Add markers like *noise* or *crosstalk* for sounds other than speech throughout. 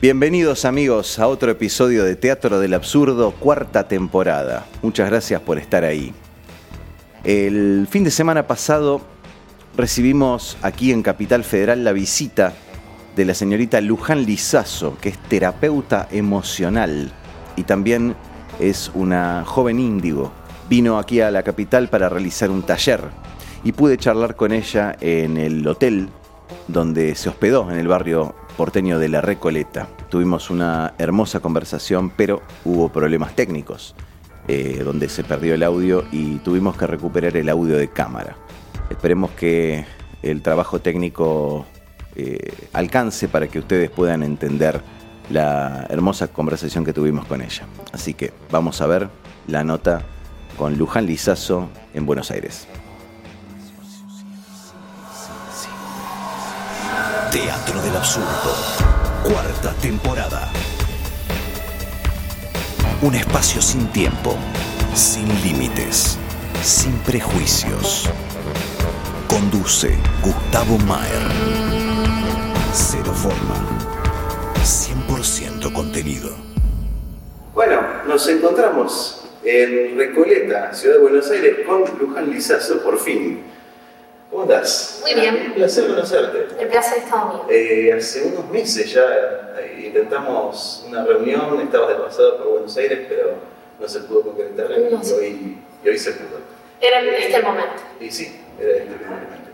Bienvenidos amigos a otro episodio de Teatro del Absurdo, cuarta temporada. Muchas gracias por estar ahí. El fin de semana pasado recibimos aquí en Capital Federal la visita de la señorita Luján Lizazo, que es terapeuta emocional y también es una joven índigo. Vino aquí a la capital para realizar un taller y pude charlar con ella en el hotel donde se hospedó en el barrio porteño de La Recoleta. Tuvimos una hermosa conversación, pero hubo problemas técnicos, eh, donde se perdió el audio y tuvimos que recuperar el audio de cámara. Esperemos que el trabajo técnico eh, alcance para que ustedes puedan entender la hermosa conversación que tuvimos con ella. Así que vamos a ver la nota con Luján Lizazo en Buenos Aires. Teatro del Absurdo, cuarta temporada. Un espacio sin tiempo, sin límites, sin prejuicios. Conduce Gustavo Maer. Cero forma. 100% contenido. Bueno, nos encontramos en Recoleta, Ciudad de Buenos Aires, con Luján Lizazo, por fin. ¿Cómo estás? Muy bien. Un placer conocerte. El placer es todo mío. Eh, hace unos meses ya eh, intentamos una reunión, estabas de pasado por Buenos Aires, pero no se pudo concretar No y, sé. hoy, y hoy se pudo. Era este el momento. Y sí, era este el momento.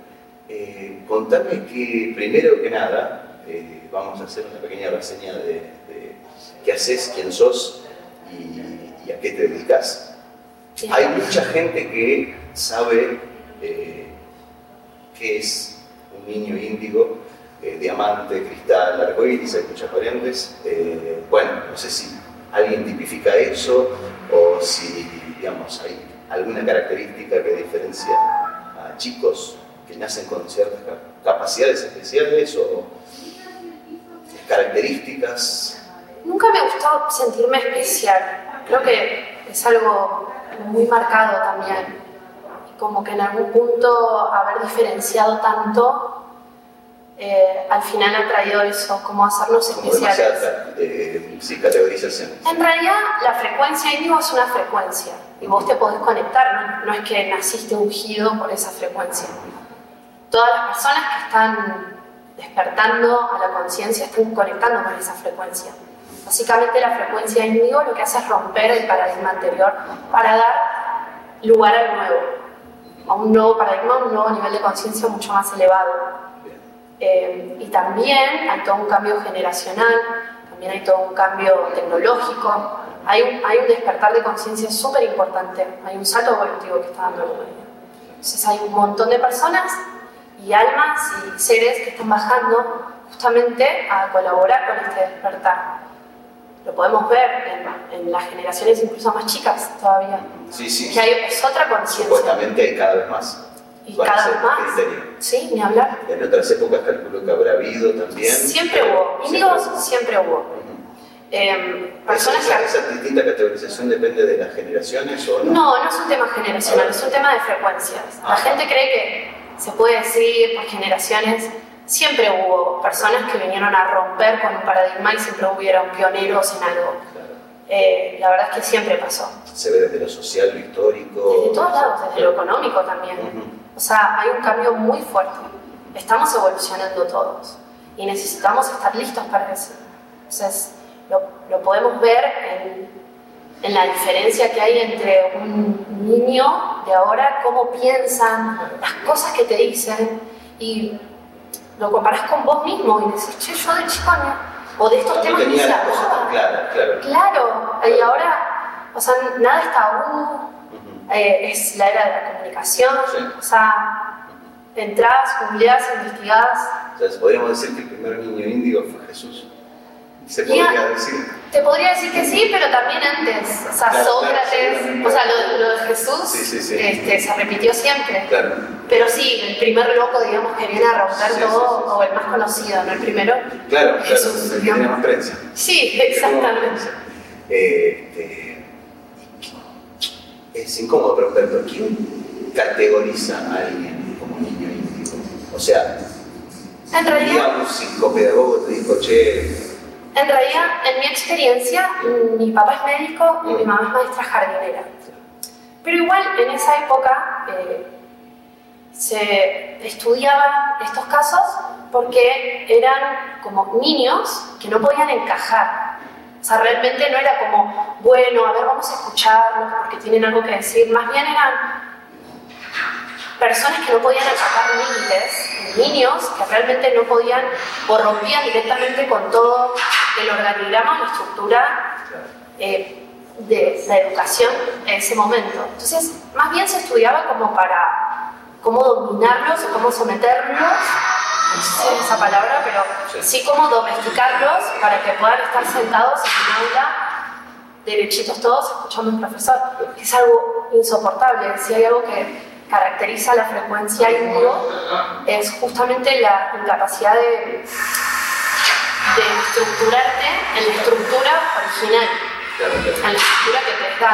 Eh, contame que, primero que nada, eh, vamos a hacer una pequeña reseña de, de qué haces, quién sos y, y a qué te dedicas. Hay mucha gente que sabe qué es un niño índigo, eh, diamante, cristal, arcoíris, hay muchas variantes. Eh, bueno, no sé si alguien tipifica eso o si, digamos, hay alguna característica que diferencia a chicos que nacen con ciertas ca- capacidades especiales o características. Nunca me gustó sentirme especial. Creo que es algo muy marcado también. Como que en algún punto haber diferenciado tanto, eh, al final ha traído eso, como hacernos especiales. eh, sí, categorización. En realidad, la frecuencia índigo es una frecuencia y vos te podés conectar, no, no es que naciste ungido por esa frecuencia. Todas las personas que están despertando a la conciencia están conectando con esa frecuencia. Básicamente, la frecuencia índigo lo que hace es romper el paradigma anterior para dar lugar al nuevo, a un nuevo paradigma, a un nuevo nivel de conciencia mucho más elevado. Eh, y también hay todo un cambio generacional, también hay todo un cambio tecnológico, hay un, hay un despertar de conciencia súper importante, hay un salto evolutivo que está dando la humanidad. Entonces hay un montón de personas y almas y seres que están bajando justamente a colaborar con este despertar. Lo podemos ver en, en las generaciones incluso más chicas todavía, Sí, sí. que hay, es otra conciencia. Supuestamente cada vez más. Y Van cada vez más. criterio. Sí, ni hablar. En otras épocas calculo que habrá habido también. Siempre hubo, índigos siempre hubo. Eh, personas ¿Esa, esa distinta categorización depende de las generaciones o no? No, no es un tema generacional, es un tema de frecuencias. La Ajá. gente cree que se puede decir por generaciones. Siempre hubo personas que vinieron a romper con un paradigma y siempre hubieron pioneros en algo. Eh, la verdad es que siempre pasó. Se ve desde lo social, lo histórico. Desde todos lados, desde lo económico también. Ujú. O sea, hay un cambio muy fuerte. Estamos evolucionando todos y necesitamos estar listos para eso. Entonces, lo, lo podemos ver en, en la diferencia que hay entre un niño de ahora, cómo piensan, las cosas que te dicen y lo comparás con vos mismo y decís, che, yo de chico no, o de estos No temas ni tenía se hablaba. claras, claro. Claro, y ahora, o sea, nada es tabú, eh, es la era de la comunicación, Sí. o sea, entrás, googleás, investigás, O sea, podríamos decir que el primer niño índigo fue Jesús. Se podría decir. te podría decir que sí, pero también antes, o sea, Claro, Sócrates, claro, o sea, lo, lo de Jesús Sí, sí, sí. Este, se repitió siempre. Claro. Pero sí, el primer loco, digamos, que viene a Sí, sí, todo, sí, sí. o el más conocido, ¿no? El primero. Claro, claro. Jesús, el que digamos. tiene más prensa. Sí, exactamente. Este, es incómodo preguntar, pero ¿quién categoriza a alguien como niño índigo? O sea, En realidad, un psicopedagogo te dijo, che, En realidad, en mi experiencia, mi papá es médico y mi mamá es maestra jardinera. Pero igual en esa época eh, se estudiaban estos casos porque eran como niños que no podían encajar. O sea, realmente no era como, bueno, a ver, vamos a escucharlos porque tienen algo que decir. Más bien eran personas que no podían acatar límites, niños que realmente no podían o directamente con todo el organigrama la estructura eh, de la educación en ese momento. Entonces, más bien se estudiaba como para cómo dominarlos o cómo someterlos, no sé esa palabra, pero sí. cómo domesticarlos para que puedan estar sentados en un aula derechitos todos escuchando a un profesor, que es algo insoportable. Si hay algo que caracteriza la frecuencia índigo es justamente la incapacidad de, de estructurarte en la estructura original, en la estructura que te da.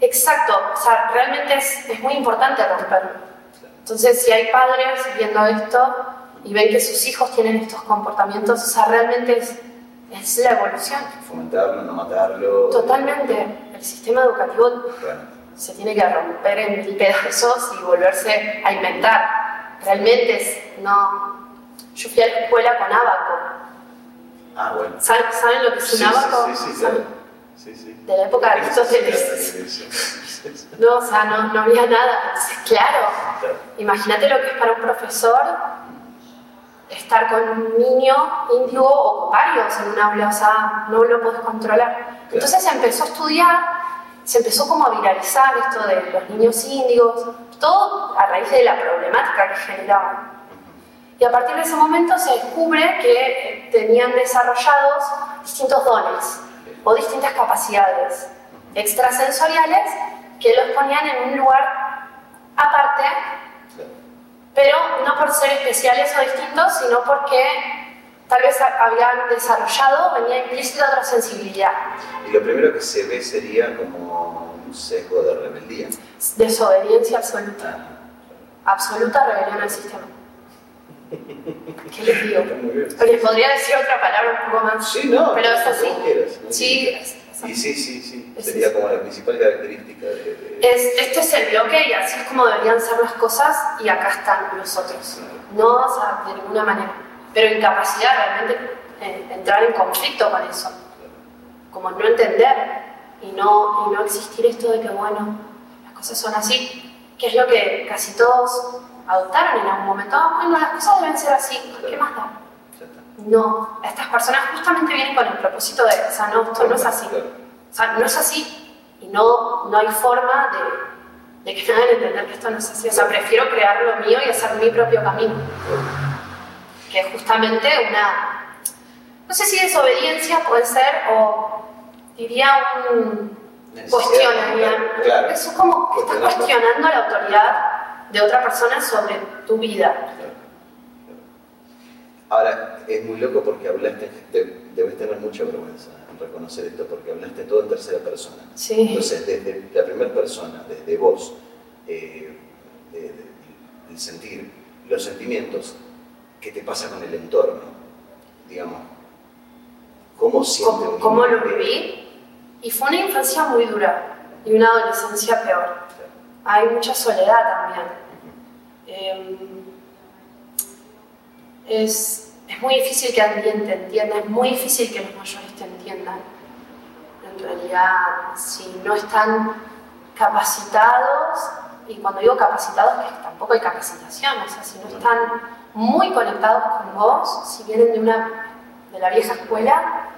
Exacto, o sea, realmente es, es muy importante romperlo. Entonces, si hay padres viendo esto y ven que sus hijos tienen estos comportamientos, o sea, realmente es, es la evolución. Fomentarlo, no matarlo. Totalmente. El sistema educativo se tiene que romper en mil pedazos y volverse a inventar. Realmente es, no. Yo fui a la escuela con abaco. Ah, bueno. ¿Saben, lo que es un abaco? Sí, sí, claro. Sí, sí. De la época de Aristóteles. No, o sea, no, no había nada. Entonces, claro, imagínate lo que es para un profesor estar con un niño índigo o con varios en un aula, o sea, no lo puedes controlar. Entonces empezó a estudiar se empezó como a viralizar esto de los niños índigos, todo a raíz de la problemática que generaban. Y a partir de ese momento se descubre que tenían desarrollados distintos dones o distintas capacidades extrasensoriales que los ponían en un lugar aparte, pero no por ser especiales o distintos, sino porque tal vez habían desarrollado, venía implícita otra sensibilidad. Y lo primero que se ve sería como un sesgo de rebeldía. Desobediencia absoluta. Absoluta rebelión al sistema. ¿Qué les digo? Les podría decir otra palabra un poco más. Sí, no. Pero es así. Quieras, sí, Y sí, sí, sí. Sería como la principal característica de, Es, este es el bloque y así es como deberían ser las cosas y acá están los otros. No, o sea, de ninguna manera pero incapacidad realmente en entrar en conflicto con eso, como no entender y no, y no existir esto de que, bueno, las cosas son así, que es lo que casi todos adoptaron en algún momento, ah, bueno, las cosas deben ser así, ¿qué más da? No, estas personas justamente vienen con el propósito de, o sea, no, esto no es así, o sea, no es así, y no, no hay forma de, de que *laughs* me hagan entender que esto no es así, o sea, prefiero crear lo mío y hacer mi propio camino. Que es justamente una, no sé si desobediencia puede ser, o diría un cuestionamiento. Claro. Eso es como que estás cuestionando la autoridad de otra persona sobre tu vida. Ahora, es muy loco porque hablaste, debes tener mucha vergüenza en reconocer esto, porque hablaste todo en tercera persona. Sí. Entonces, desde la primera persona, desde vos, eh, el sentir, los sentimientos, qué te pasa con el entorno, digamos. ¿Cómo sientes? ¿Cómo, ¿Cómo lo viví? Y fue una infancia muy dura y una adolescencia peor. Hay mucha soledad también. Em, es, es muy difícil que alguien te entienda, es muy difícil que los mayores te entiendan. En realidad, si no están capacitados, y cuando digo capacitados, que tampoco hay capacitación, o sea, si no están muy conectados con vos, si vienen de, una, de la vieja escuela,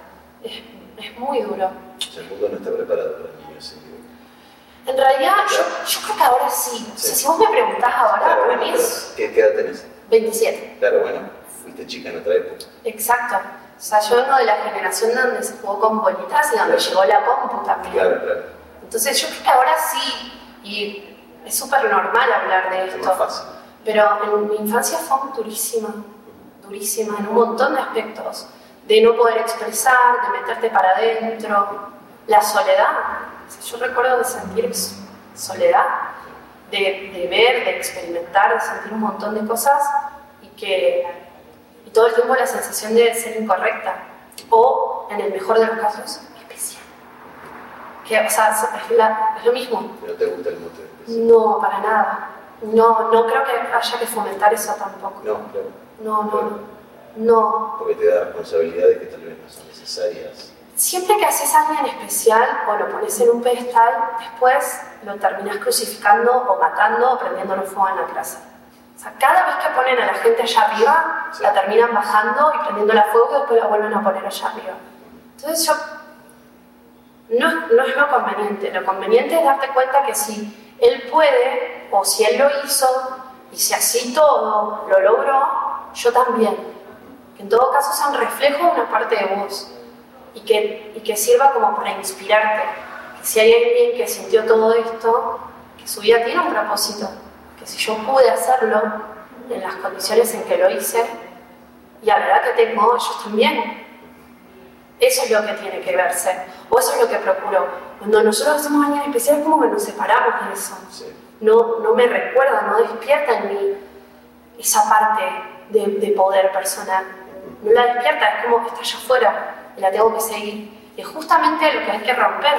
es, es muy duro. El mundo no está preparado para niños En realidad, yo, yo, creo que ahora sí. O sea, si vos me preguntás ahora, claro, para mí es... ¿qué, ¿Qué edad tenés? 27. Claro, bueno, fuiste chica en otra época. Exacto. O sea, yo vengo de la generación donde se jugó con bolitas y donde llegó la compu también. Claro, claro. Entonces yo creo que ahora sí, y es súper normal hablar de esto. Es más fácil. Pero en mi infancia fue durísima, durísima en un montón de aspectos. De no poder expresar, de meterte para adentro, la soledad. Yo recuerdo de sentir soledad, de, de, ver, de experimentar, de sentir un montón de cosas y que y todo el tiempo la sensación de ser incorrecta. o, en el mejor de los casos, especial. Que, o sea, es, la- es lo mismo. ¿No te gusta el mote especial? No, para nada. No, no creo que haya que fomentar eso tampoco. No, claro. No, no, no. No. Porque te da responsabilidades que tal vez no son necesarias. Siempre que haces a alguien especial o lo pones en un pedestal, después lo terminas crucificando o matando o prendiéndolo fuego en la clase. O sea, cada vez que ponen a la gente allá arriba, Sí. la terminan bajando y prendiéndola a fuego y después la vuelven a poner allá arriba. Entonces yo... No, no es lo conveniente. Lo conveniente es darte cuenta que si él puede o si él lo hizo y si así todo lo logró, yo también. Que en todo caso sea un reflejo de una parte de vos y que, y que sirva como para inspirarte. Que si hay alguien que sintió todo esto, que su vida tiene un propósito, que si yo pude hacerlo en las condiciones en que lo hice y a la edad que tengo, ellos también. Eso es lo que tiene que verse, o eso es lo que procuro. Cuando nosotros hacemos alguien especial, es como que nos separamos de eso. Sí. No, no me recuerda, no despierta en mí esa parte de, de poder personal. No la despierta, es como que está allá afuera y la tengo que seguir. Es justamente lo que hay que romper.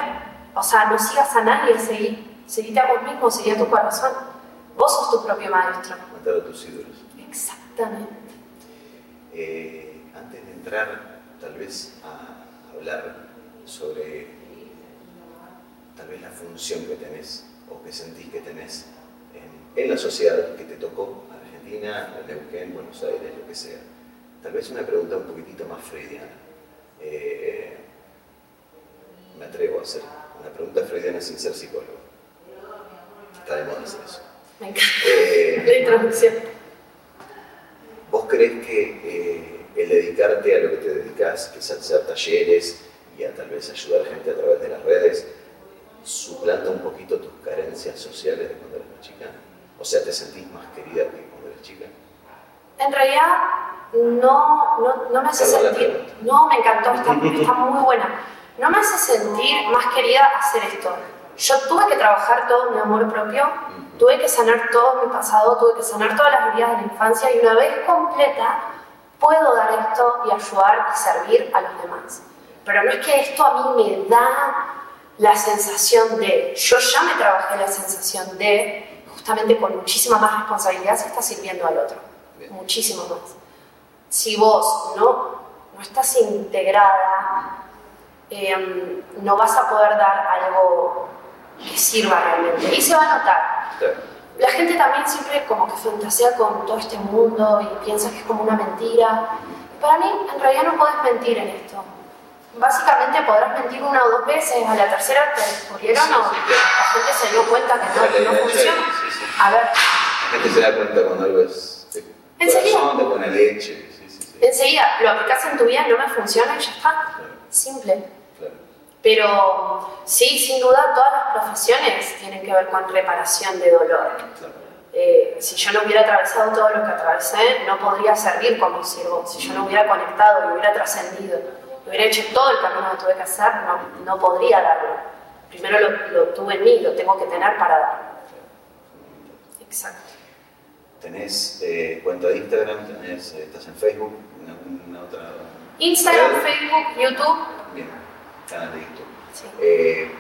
O sea, no sigas a nadie, seguí. Seguite a vos mismo, seguí a tu corazón. Vos sos tu propio maestro. Matar a tus ídolos. Exactamente. Eh, antes de entrar, tal vez, a hablar sobre tal vez la función que tenés o que sentís que tenés en, en la sociedad que te tocó, Argentina, Neuquén, Buenos Aires, lo que sea. Tal vez una pregunta un poquitito más freudiana. Eh, me atrevo a hacer una pregunta freudiana sin ser psicólogo. Está de moda hacer eso. Me encanta Eh, *laughs* la introducción. ¿Vos crees que eh, el dedicarte a lo que te dedicas, que es hacer talleres y a tal vez ayudar a gente a través de las redes, suplanta un poquito tus carencias sociales de cuando eras más chica? O sea, ¿te sentís más querida que cuando eras chica? En realidad, no, no, no me hace sentir. No, me encantó, está, *laughs* está muy buena. No me hace sentir más querida hacer esto. Yo tuve que trabajar todo mi amor propio, tuve que sanar todo mi pasado, tuve que sanar todas las heridas de la infancia y una vez completa puedo dar esto y ayudar y servir a los demás. Pero no es que esto a mí me da la sensación de, yo ya me trabajé la sensación de, justamente con muchísima más responsabilidad, se está sirviendo al otro, muchísimo más. Si vos no, no estás integrada, eh, no vas a poder dar algo que sirva realmente. Y se va a notar. La gente también siempre como que fantasea con todo este mundo y piensa que es como una mentira. Para mí, en realidad no podés mentir en esto. Básicamente podrás mentir una o dos veces, a la tercera te descubrieron Sí, o sí, la gente se dio cuenta que no, no funciona. A ver, La gente se da cuenta cuando algo es de de buena leche. Enseguida lo aplicás en tu vida, no me funciona y ya está. Claro, Simple. claro. Pero sí, sin duda, todas las profesiones tienen que ver con reparación de dolor. claro. Eh, si yo no hubiera atravesado todo lo que atravesé, no podría servir como sirvo. Si yo no hubiera conectado y hubiera trascendido, hubiera hecho todo el camino que tuve que hacer, no, no podría darlo. Primero lo, lo tuve en mí, lo tengo que tener para dar. Exacto. ¿Tenés eh, cuenta de Instagram? ¿Tenés, eh, ¿Estás en Facebook? ¿En alguna otra? Instagram? Facebook, YouTube. Bien, canal de YouTube. Sí. Eh,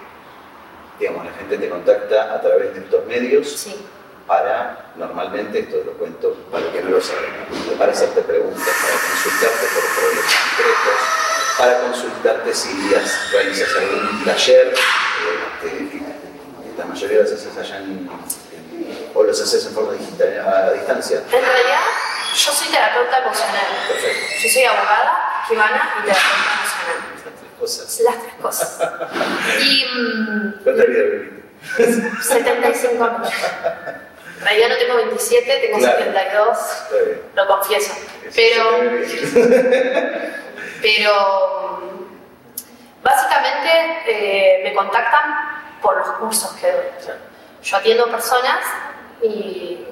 digamos, la gente te contacta a través de estos medios Sí. para, normalmente, esto lo cuento para que no lo saben, para hacerte preguntas, para consultarte por problemas concretos, para consultarte si has- realizas algún taller, eh, que la mayoría los haces allá en, en- o los haces en forma digital, a distancia. En realidad, yo soy terapeuta emocional. Perfecto. Yo soy abogada, escribana y terapeuta emocional. Esas tres cosas. Las tres cosas. Y ¿Cuánta vida viviste? 75 años. En realidad no tengo 27, tengo Claro. 72, Está bien. lo confieso. Eso Pero, *laughs* pero básicamente eh, me contactan por los cursos que doy. Yo atiendo personas y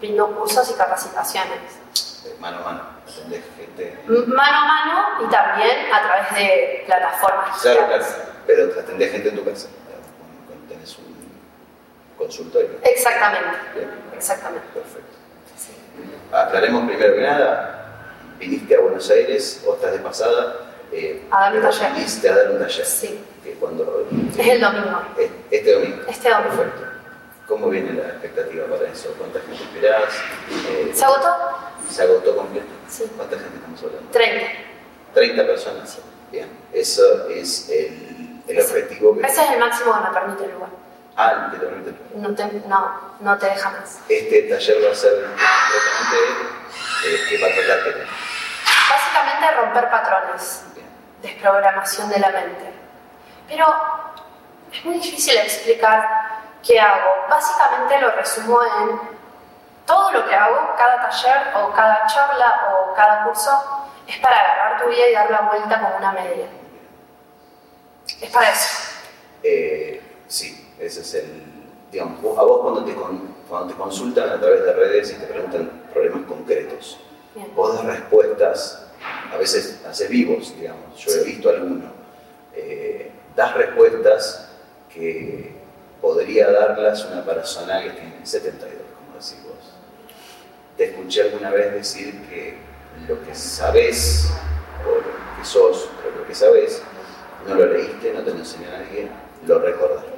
brindo cursos y capacitaciones. Mano a mano, atendés gente. Mano a mano y también a través de plataformas Claro, claro, pero atendés gente en tu casa, cuando- tenés un consultorio. Exactamente, Bien, exactamente. perfecto. Aclaremos primero que nada, viniste a Buenos Aires o estás de pasada eh, A dar un taller. viniste a dar un taller. Sí. Que cuando, Es el domingo. eh, Este domingo. Este domingo. Perfecto. ¿Cómo viene la expectativa para eso? ¿Cuánta gente esperás? Eh, ¿Se agotó? ¿Se agotó completo? Sí. ¿Cuánta gente estamos hablando? 30. 30 personas. Bien, eso es el, el objetivo que... Ese es el máximo que me permite el lugar. Ah, el que te permite. No te, no, no te deja más. Este taller va a ser completamente eh, que va a tratar que Básicamente romper patrones. Bien. desprogramación de la mente. Pero es muy difícil explicar qué hago. Básicamente lo resumo en todo lo que hago, cada taller o cada charla o cada curso, es para agarrar tu vida y dar la vuelta como una media. Es para eso. Eh, sí, ese es el. Digamos, a vos cuando te, con- cuando te consultan a través de redes y te preguntan problemas concretos, Bien. vos das respuestas, a veces haces vivos, digamos, yo he visto alguno, eh, das respuestas que podría darlas una persona que tiene 72, como decís vos. Te escuché alguna vez decir que lo que sabes, o lo que sos, o lo que sabes, no lo leíste, no te lo enseñó nadie, lo recordaste.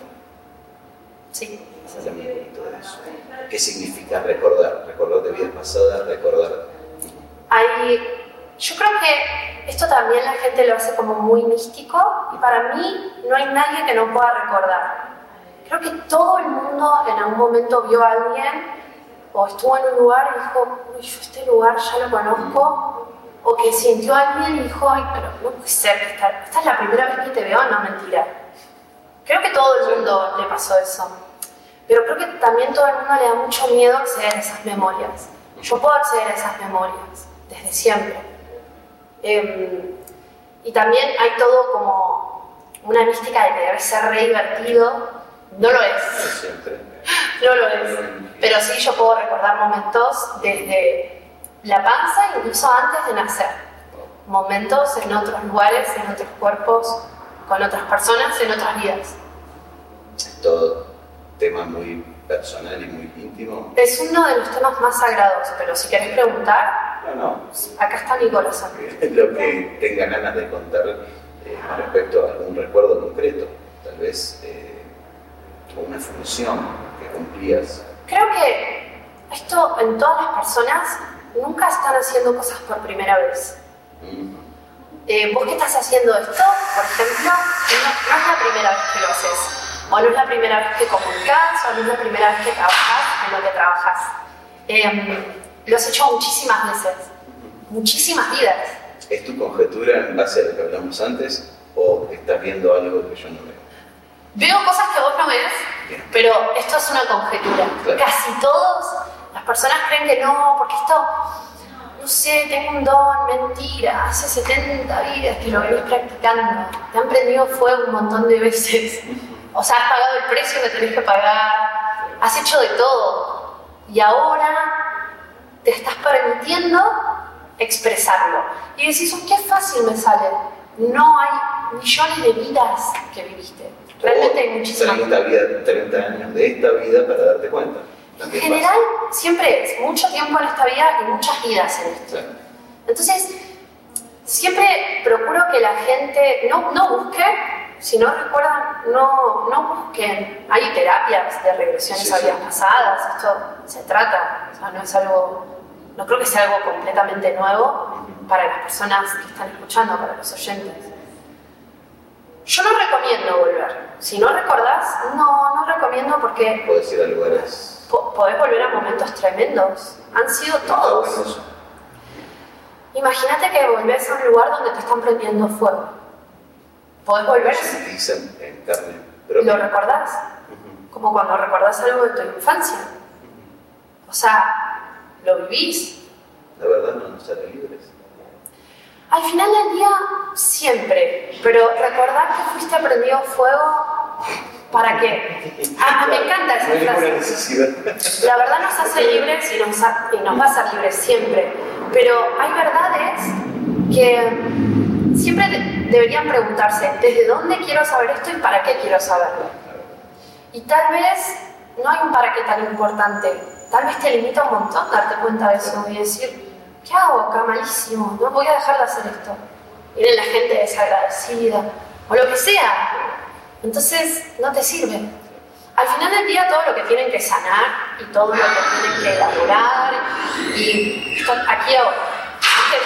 Sí. Háblame un poquito de eso. ¿Qué significa recordar? Recordar de vidas pasadas, recordar. Hay, yo creo que esto también la gente lo hace como muy místico y para mí no hay nadie que no pueda recordar. Creo que todo el mundo en algún momento vio a alguien o estuvo en un lugar y dijo, uy, yo este lugar ya lo conozco, o que sintió a alguien y dijo, ay, pero no puede ser, que esta, esta es la primera vez que te veo, no, mentira. Creo que todo el mundo le pasó eso. Pero creo que también todo el mundo le da mucho miedo acceder a esas memorias. Yo puedo acceder a esas memorias desde siempre. Em, y también hay todo como una mística de que debe ser re divertido. No lo es. Siempre. *gasps* No lo es. Pero sí yo puedo recordar momentos desde la panza, incluso antes de nacer. Momentos en otros lugares, en otros cuerpos, con otras personas, en otras vidas. Es todo tema muy personal y muy íntimo. Es uno de los temas más sagrados, pero si querés preguntar, No, no. acá está mi corazón. *laughs* Lo que tenga ganas de contar eh, respecto a algún recuerdo concreto. Tal vez eh, o una función que cumplías. Creo que esto en todas las personas nunca están haciendo cosas por primera vez. Mm. Eh, vos que estás haciendo esto, por ejemplo, no, no es la primera vez que lo haces, o no es la primera vez que comunicas, o no es la primera vez que trabajas en lo que trabajas. Eh, lo has hecho muchísimas veces, muchísimas vidas. ¿Es tu conjetura en base a lo que hablamos antes o estás viendo algo que yo no veo? Cosas que vos no ves, Bien. pero esto es una conjetura. Claro. Casi todos, las personas creen que no, porque esto, no sé, tengo un don, mentira, hace 70 vidas que lo venís practicando, te han prendido fuego un montón de veces, *laughs* o sea, has pagado el precio que tenés que pagar, has hecho de todo, y ahora te estás permitiendo expresarlo. Y decís, "Oh, qué fácil me sale. No hay millones de vidas que viviste. Realmente hay muchísimas. 30, vida, 30 años de esta vida para darte cuenta. En general, siempre es mucho tiempo en esta vida y muchas vidas en esto. Entonces, siempre procuro que la gente no, no busque, si no recuerdan, no, no busquen. Hay terapias de regresiones Sí, a sí. vidas pasadas, esto se trata, o sea, no es algo, no creo que sea algo completamente nuevo para las personas que están escuchando, para los oyentes. Yo no recomiendo volver. Si no recordás, no, no recomiendo porque Puedes ir a lugares. po- podés volver a momentos tremendos. Han sido todos. Imagínate que volvés a un lugar donde te están prendiendo fuego. Podés volver, Sentís en, en carne propia. lo recordás, como cuando recordás algo de tu infancia. O sea, lo vivís. La verdad no nos hará libres. Al final del día, siempre. Pero recordar que fuiste prendido fuego, ¿para qué? Ah, me encanta esa frase. La verdad nos hace libres y nos, ha- y nos va a hacer libres siempre. Pero hay verdades que siempre de- deberían preguntarse, ¿desde dónde quiero saber esto y para qué quiero saberlo? Y tal vez no hay un para qué tan importante. Tal vez te limita un montón darte cuenta de eso y decir, ¿qué hago acá? Malísimo, no voy a dejar de hacer esto. viene la gente desagradecida, o lo que sea. Entonces, no te sirve. Al final del día, todo lo que tienen que sanar y todo lo que tienen que elaborar, y aquí ahora,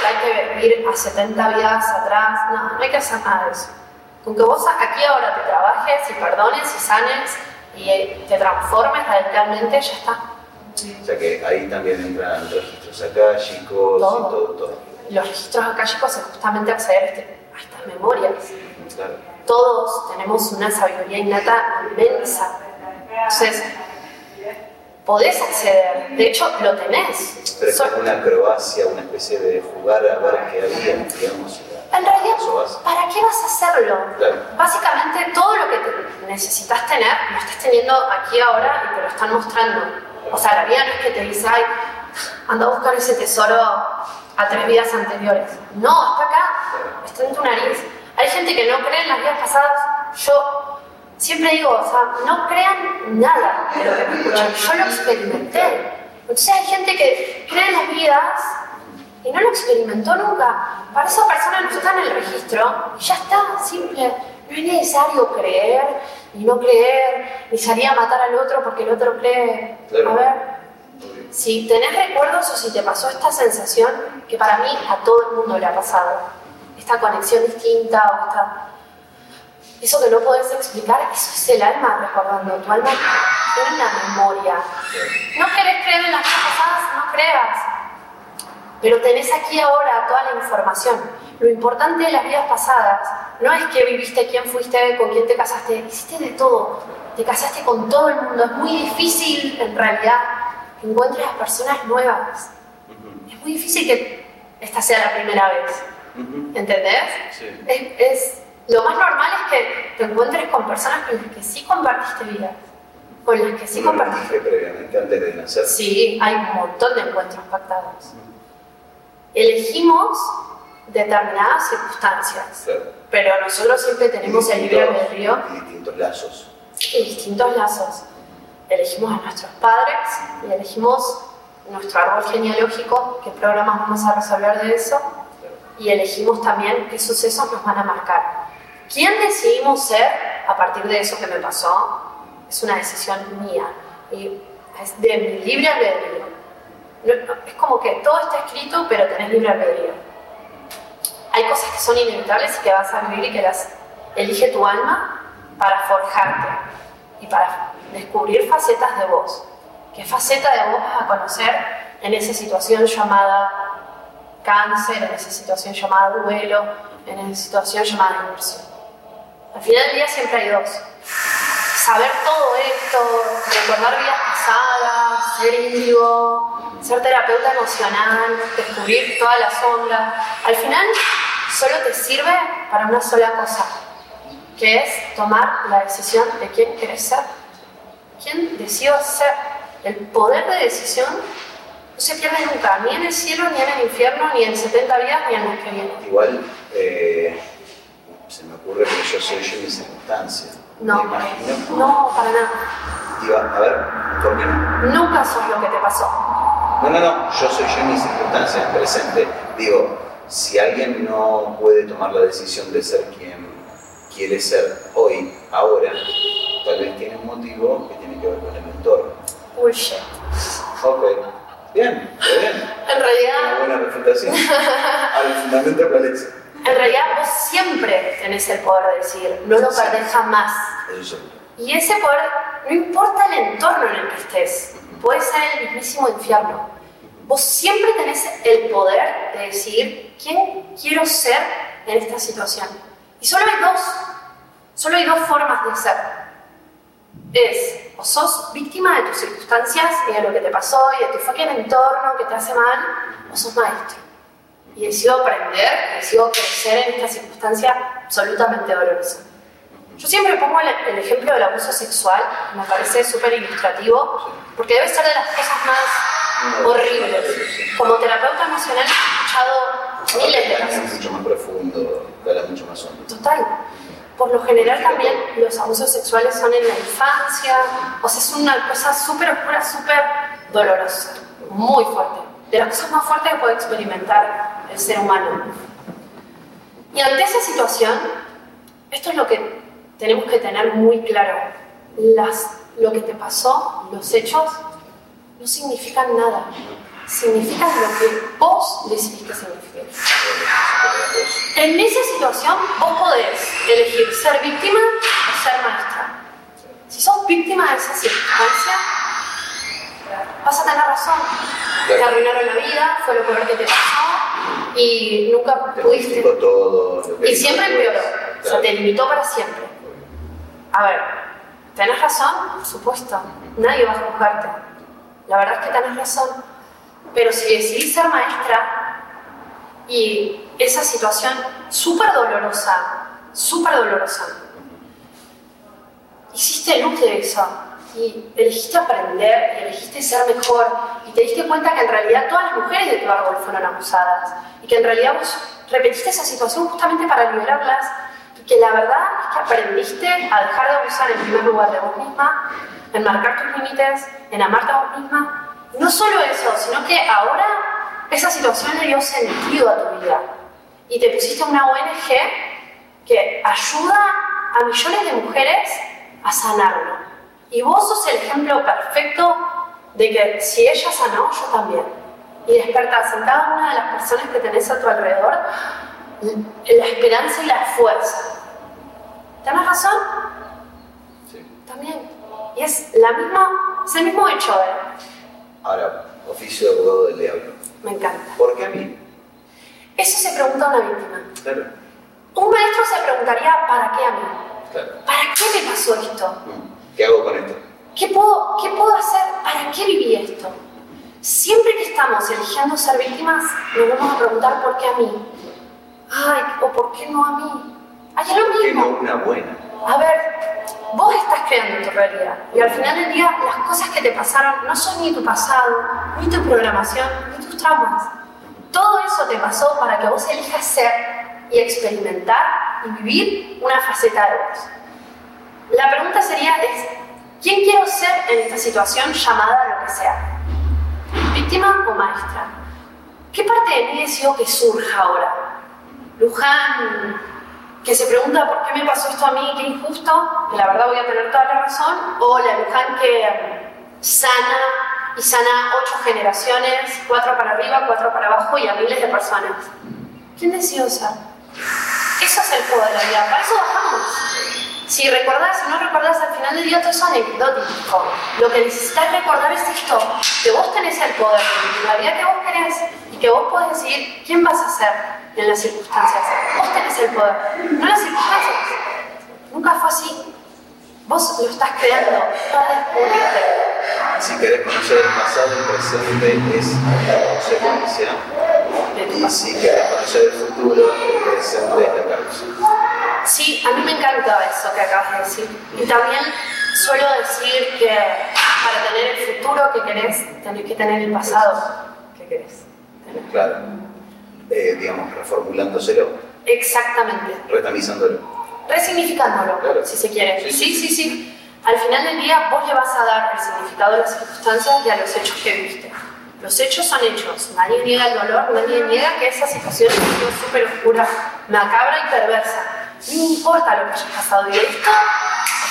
hay que vivir a 70 vidas atrás, no, no hay que hacer nada de eso. Con que vos aquí ahora te trabajes y perdones y sanes y te transformes radicalmente, ya está. O sea que ahí también entran los registros akáshicos todo. y todo, todo. Los registros akáshicos es justamente acceder a, este, estas memorias. Todos tenemos una sabiduría innata inmensa. Entonces, podés acceder, de hecho lo tenés. Pero es como una acrobacia, una especie de jugar a ver qué había, digamos. En realidad, ¿para qué vas a hacerlo? Básicamente todo lo que necesitas tener lo estás teniendo aquí ahora y te lo están mostrando. O sea, la vida no es que te dice, ay, anda a buscar ese tesoro a tres vidas anteriores. No, está acá, está en tu nariz. Hay gente que no cree en las vidas pasadas. Yo siempre digo, o sea, no crean nada de lo que me escuchan. Yo lo experimenté. Entonces hay gente que cree en las vidas y no lo experimentó nunca. Para esa persona no está en el registro ya está, simple. No es necesario creer ni no creer, ni salir a matar al otro porque el otro cree. A ver, si tenés recuerdos o si te pasó esta sensación, que para mí a todo el mundo le ha pasado, esta conexión distinta o esta... Eso que no podés explicar, eso es el alma recordando. Tu alma tiene una memoria. No querés creer en las cosas pasadas, no creas pero tenés aquí ahora toda la información. Lo importante de las vidas pasadas no es que viviste, quién fuiste, con quién te casaste, hiciste de todo. Te casaste con todo el mundo. Es muy difícil, en realidad, que encuentres a personas nuevas. Es muy difícil que esta sea la primera vez. ¿Entendés? Es, lo más normal es que te encuentres con personas con las que sí compartiste vida. Con las que sí compartiste. previamente antes de nacer? Sí, hay un montón de encuentros pactados elegimos determinadas circunstancias, pero nosotros siempre tenemos el libre albedrío. Y distintos lazos. Y distintos lazos. Elegimos a nuestros padres y elegimos nuestro árbol genealógico, qué programas vamos a resolver de eso, y elegimos también qué sucesos nos van a marcar. ¿Quién decidimos ser a partir de eso que me pasó? Es una decisión mía y es de mi libre albedrío es como que todo está escrito, pero tenés libre albedrío. Hay cosas que son inevitables y que vas a vivir y que las elige tu alma para forjarte y para descubrir facetas de vos. ¿Qué faceta de vos vas a conocer en esa situación llamada cáncer, en esa situación llamada duelo, en esa situación llamada divorcio? Al final del día siempre hay dos. Saber todo esto, recordar vidas pasadas, ser índigo, ser terapeuta emocional, descubrir toda la sombra, al final solo te sirve para una sola cosa, que es tomar la decisión de quién quieres ser, quién decido ser. El poder de decisión no se pierde nunca, ni en el cielo, ni en el infierno, ni en 70 días, ni en los que vienen. Igual, eh, se me ocurre que yo soy yo en mi circunstancia. No, no, para nada. Digo, a ver, ¿por qué no? Nunca sos lo que te pasó. No, no, no, yo soy yo en mis circunstancias presente. Digo, si alguien no puede tomar la decisión de ser quien quiere ser hoy, ahora, tal vez tiene un motivo que tiene que ver con el entorno. Bullshit. Ok. Bien, bien. En realidad. Una buena refutación. *laughs* Al fundamento cuál es. En realidad vos siempre tenés el poder de decir, no lo perdés jamás. Eso. Y ese poder, no importa el entorno en el que estés, puede ser el mismísimo infierno. Vos siempre tenés el poder de decidir quién quiero ser en esta situación. Y solo hay dos, solo hay dos formas de ser. Es, o sos víctima de tus circunstancias y de lo que te pasó y de tu fucking entorno que te hace mal, o sos maestro. Y decido aprender, decido crecer en esta circunstancia absolutamente dolorosa. Yo siempre pongo el, ejemplo del abuso sexual, me parece súper ilustrativo, porque debe ser de las cosas más horribles. Como terapeuta emocional he escuchado miles de casos. mucho más profundo, mucho más hondo. Total. Por lo general también los abusos sexuales son en la infancia, o sea, es una cosa súper oscura, súper dolorosa, muy fuerte. De las cosas más fuertes que puede experimentar el ser humano. Y ante esa situación, esto es lo que tenemos que tener muy claro. Las, lo que te pasó, los hechos, no significan nada. Significan lo que vos decidís que. En esa situación, vos podés elegir ser víctima o ser maestra. Si sos víctima de esa circunstancia, vas a tener razón. Te arruinaron la vida, fue lo peor que te pasó y nunca Te pudiste. todo. Y siempre empeoró. O sea, te limitó para siempre. A ver, ¿tenés razón? Por supuesto. Nadie va a juzgarte. La verdad es que tenés razón. Pero si decidís ser maestra y esa situación súper dolorosa, súper dolorosa, hiciste luz de eso y elegiste aprender y elegiste ser mejor y te diste cuenta que en realidad todas las mujeres de tu árbol fueron abusadas y que en realidad vos repetiste esa situación justamente para liberarlas y que la verdad es que aprendiste a dejar de abusar en primer lugar de vos misma, en marcar tus límites, en amarte a vos misma. No solo eso, sino que ahora esa situación le dio sentido a tu vida y te pusiste una ONG que ayuda a millones de mujeres a sanarlo. Y vos sos el ejemplo perfecto de que si ella sanó, yo también. Y despertás en cada una de las personas que tenés a tu alrededor la esperanza y la fuerza. ¿Tenés razón? Sí. También. Y es, la misma, es el mismo hecho, ¿eh? Ahora, oficio de abogado del diablo. Me encanta. ¿Por qué a mí? Eso se pregunta una víctima. Claro, Un maestro se preguntaría, ¿para qué a mí? claro. ¿Para qué me pasó esto? Mm. ¿Qué hago con esto? ¿Qué puedo, ¿Qué puedo hacer? ¿Para qué viví esto? Siempre que estamos eligiendo ser víctimas, nos vamos a preguntar por qué a mí. Ay, o por qué no a mí. Ay, es lo ¿Por qué no mismo. una buena? A ver, vos estás creando tu realidad. Y al final del día, las cosas que te pasaron no son ni tu pasado, ni tu programación, ni tus traumas. Todo eso te pasó para que vos elijas ser y experimentar y vivir una faceta de vos. La pregunta sería es, ¿quién quiero ser en esta situación llamada lo que sea? ¿Víctima o maestra? ¿Qué parte de mí deseo que surja ahora? Luján, que se pregunta por qué me pasó esto a mí, qué injusto, que la verdad voy a tener toda la razón, o la Luján que sana y sana ocho generaciones, cuatro para arriba, cuatro para abajo y a miles de personas. ¿Quién deseo ser? Eso es el juego de la vida, para eso bajamos. Si recordás, si no recordás, al final del día todo es anecdótico. Lo que necesitas recordar es esto, que vos tenés el poder la vida que vos querés y que vos podés decidir quién vas a ser en las circunstancias. Vos tenés el poder, no las circunstancias. Nunca fue así. Vos lo estás creando para descubrirte. Si querés conocer el pasado, el presente es la consecuencia. de Y si querés conocer el futuro, el presente es la causa. Sí, a mí me encanta eso que acabas de decir. Y también suelo decir que para tener el futuro que querés, tenés que tener el pasado que querés. tener. Claro. Eh, digamos, reformulándoselo, Exactamente. retamizándolo. Resignificándolo, Claro. si se quiere. Sí, Sí, sí, sí. Al final del día vos le vas a dar el significado a las circunstancias y a los hechos que viviste. Los hechos son hechos. Nadie niega el dolor, nadie niega que esa situación ha sido súper oscura, macabra y perversa. No importa lo que haya pasado. Y esto,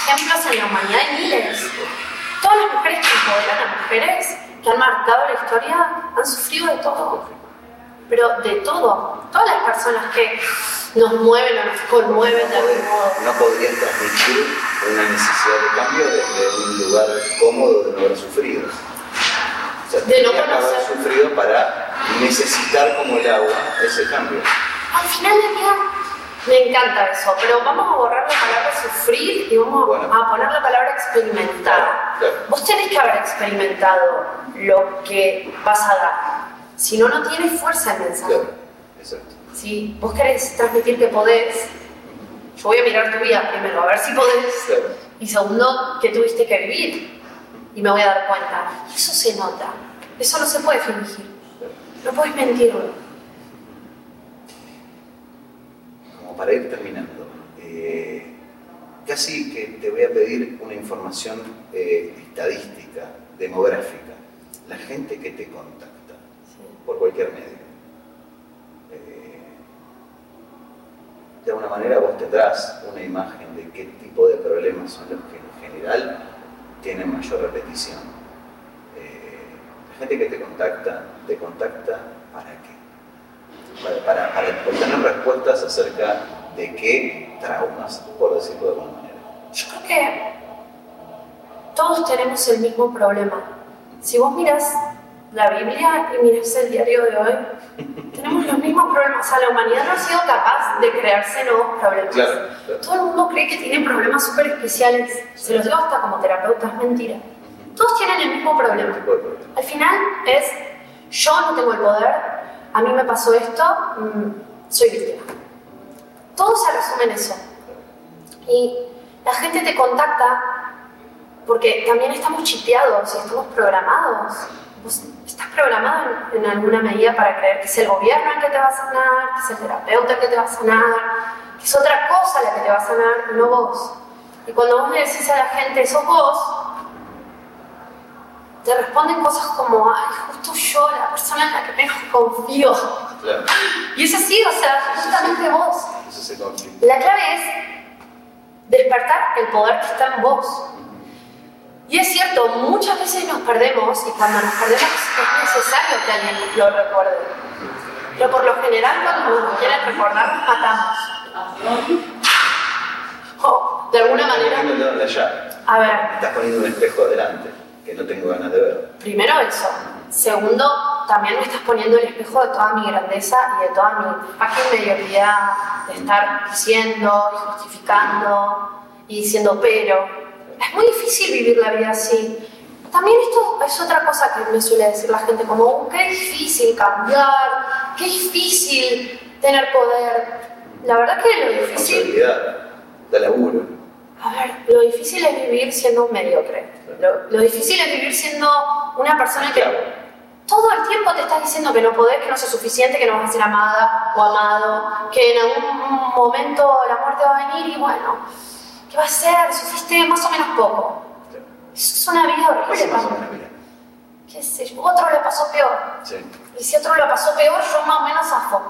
ejemplos en la humanidad hay miles. Todas las mujeres que empoderan a mujeres, que han marcado la historia, han sufrido de todo. Pero de todo. Todas las personas que nos mueven o nos conmueven de algún modo. No podrían transmitir una necesidad de cambio desde un lugar cómodo de no haber sufrido. O sea, De no que haber sufrido para necesitar como el agua ese cambio. Al final del día me encanta eso, pero vamos a borrar la palabra sufrir y vamos Bueno. a poner la palabra experimentar. Claro. Vos tenés que haber experimentado lo que vas a dar. Si no, no tiene fuerza el mensaje. Claro, exacto. Si vos querés transmitir que podés, yo voy a mirar tu vida primero, a ver si podés. Claro. Y segundo, que tuviste que vivir. Y me voy a dar cuenta. Y eso se nota. Eso no se puede fingir. No puedes mentirlo. Como para ir terminando, eh, casi que te voy a pedir una información eh, estadística, demográfica. La gente que te contacta por cualquier medio. Eh, de alguna manera vos tendrás una imagen de qué tipo de problemas son los que en general tienen mayor repetición. Eh, la gente que te contacta, te contacta para qué? Para, para, obtener respuestas acerca de qué traumas, por decirlo de alguna manera. Yo creo que todos tenemos el mismo problema. Si vos miras la Biblia y miras el diario de hoy, tenemos los mismos problemas. O sea, la humanidad no ha sido capaz de crearse nuevos problemas. Todo el mundo cree que tiene problemas súper especiales. Se los digo hasta como terapeuta, es mentira. Todos tienen el mismo problema. Al final es, yo no tengo el poder, a mí me pasó esto, mm, soy víctima. Todo se resume en eso. Y la gente te contacta porque también estamos chipeados y estamos programados estás programado en, alguna medida para creer que es el gobierno el que te va a sanar, que es el terapeuta el que te va a sanar, que es otra cosa la que te va a sanar no vos. Y cuando vos le decís a la gente, sos vos, te responden cosas como, ay, justo yo, la persona en la que menos confío. Y es así, o sea, justamente vos. La clave es despertar el poder que está en vos. Y es cierto, muchas veces nos perdemos y cuando nos perdemos es necesario que alguien lo recuerde. Pero por lo general cuando nos quieren recordar nos matamos. O, de alguna manera... A ver. estás poniendo un espejo delante, que no tengo ganas de ver. Primero eso. Segundo, también me estás poniendo el espejo de toda mi grandeza y de toda mi página mediocridad de estar diciendo y justificando y diciendo pero es muy difícil vivir la vida así. También esto es otra cosa que me suele decir la gente, como, oh, qué difícil cambiar, qué difícil tener poder. La verdad que lo difícil... de laburo. A ver, lo difícil es vivir siendo un mediocre. Lo, difícil es vivir siendo una persona que todo el tiempo te estás diciendo que no podés, que no sos suficiente, que no vas a ser amada o amado, que en algún momento la muerte va a venir y bueno, ¿Qué va a ser? Sufriste más o menos poco. Eso es una vida horrible. ¿Qué sé yo? Otro le pasó peor. Y si otro le pasó peor, yo más o menos afo.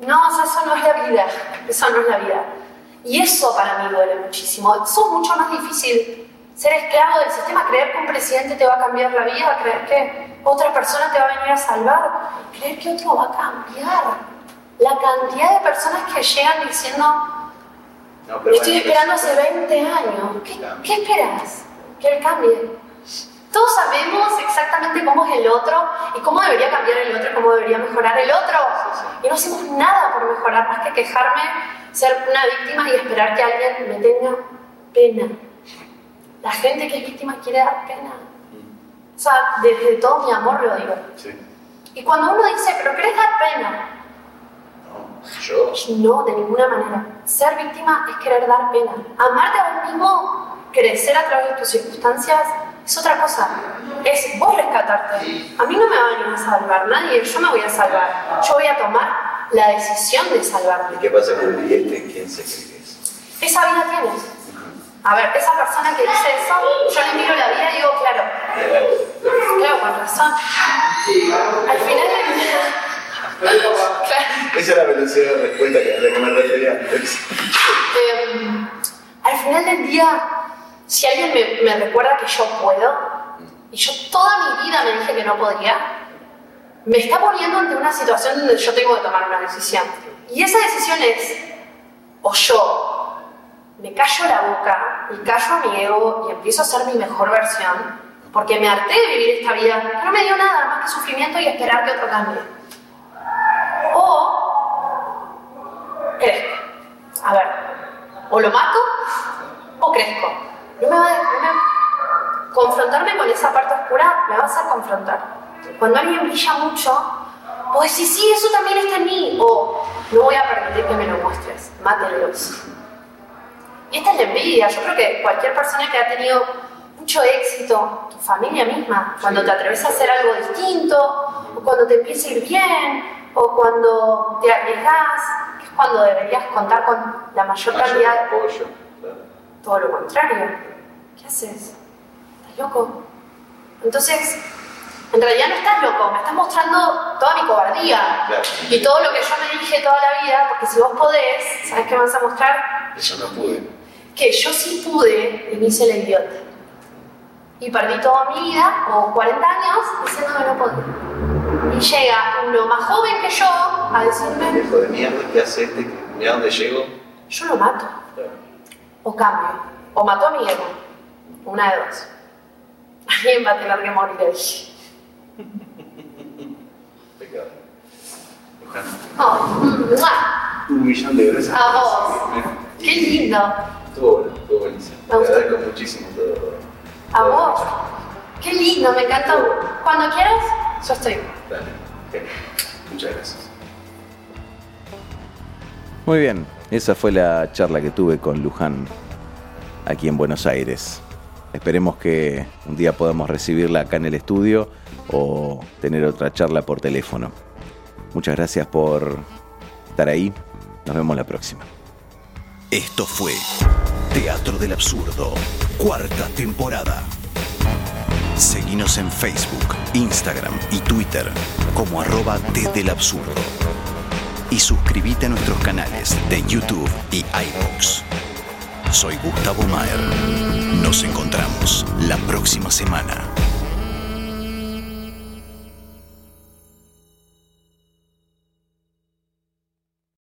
No, eso no es la vida. Eso no es la vida. Y eso para mí duele muchísimo. Eso es mucho más difícil. Ser esclavo del sistema, creer que un presidente te va a cambiar la vida, creer que otra persona te va a venir a salvar, creer que otro va a cambiar. La cantidad de personas que llegan diciendo, Estoy esperando hace 20 años. ¿Qué, esperas? Que él cambie. Todos sabemos exactamente cómo es el otro y cómo debería cambiar el otro, cómo debería mejorar el otro. Y no hacemos nada por mejorar, más que quejarme, ser una víctima y esperar que alguien me tenga pena. La gente que es víctima quiere dar pena. O sea, desde todo mi amor lo digo. Y cuando uno dice, pero ¿querés dar pena? ¿Yo? No, de ninguna manera. Ser víctima es querer dar pena. Amarte a vos mismo, crecer a través de tus circunstancias, es otra cosa. Es vos rescatarte. A mí no me va a venir a salvar nadie, yo me voy a salvar. Yo voy a tomar la decisión de salvarme. ¿Y qué pasa con el cliente? ¿Quién se cree que es? Esa vida tienes. A ver, esa persona que dice eso, yo le miro la vida y digo, claro, claro, con razón. Al final de mi vida esa es la velocidad de respuesta a la que me refería antes. Em, al final del día, si alguien me, me, recuerda que yo puedo, y yo toda mi vida me dije que no podría, me está poniendo ante una situación donde yo tengo que tomar una decisión. Y esa decisión es, o yo me callo la boca y callo a mi ego y empiezo a ser mi mejor versión, porque me harté de vivir esta vida que no me dio nada más que sufrimiento y esperar que otro cambie o crezco. A ver, o lo mato o crezco. No me va a, confrontarme con esa parte oscura me va a hacer confrontar. Cuando alguien brilla mucho, o decir, sí, eso también está en mí, o no voy a permitir que me lo muestres, mátenlos. Y esta es la envidia. Yo creo que cualquier persona que ha tenido mucho éxito, tu familia misma, cuando te atreves a hacer algo distinto, o cuando te empieza a ir bien, o cuando te arriesgas, cuando deberías contar con la mayor, cantidad de apoyo. Todo lo contrario. ¿Qué haces? ¿Estás loco? Entonces, en realidad no estás loco, me estás mostrando toda mi cobardía Claro. y todo lo que yo me dije toda la vida, porque si vos podés, ¿sabes qué me vas a mostrar? Eso no pude. Que yo sí pude y me hice la idiota. Y perdí toda mi vida, o 40 años, diciendo que no podía. Y llega uno más joven que yo a decirme, Hijo de mierda, ¿qué hace este? Mira dónde llego. yo lo mato, o cambio, o mato a mi ego, una de dos. *laughs* Alguien va a tener que morir ahí. Pecado. Oh, ¡mua! un millón de gracias. A vos. ¡Qué lindo! Estuvo bueno, estuvo buenísimo. Me gustó. Te agradezco muchísimo todo. A vos. ¡Qué lindo! Me encantó. Cuando quieras, yo estoy. Dale. Genial. Muchas gracias. Muy bien, esa fue la charla que tuve con Luján aquí en Buenos Aires. Esperemos que un día podamos recibirla acá en el estudio o tener otra charla por teléfono. Muchas gracias por estar ahí. Nos vemos la próxima. Esto fue Teatro del Absurdo, cuarta temporada. Seguinos en Facebook, Instagram y Twitter como arroba desde el absurdo. Y suscríbete a nuestros canales de YouTube y iVoox. Soy Gustavo Maer. Nos encontramos la próxima semana.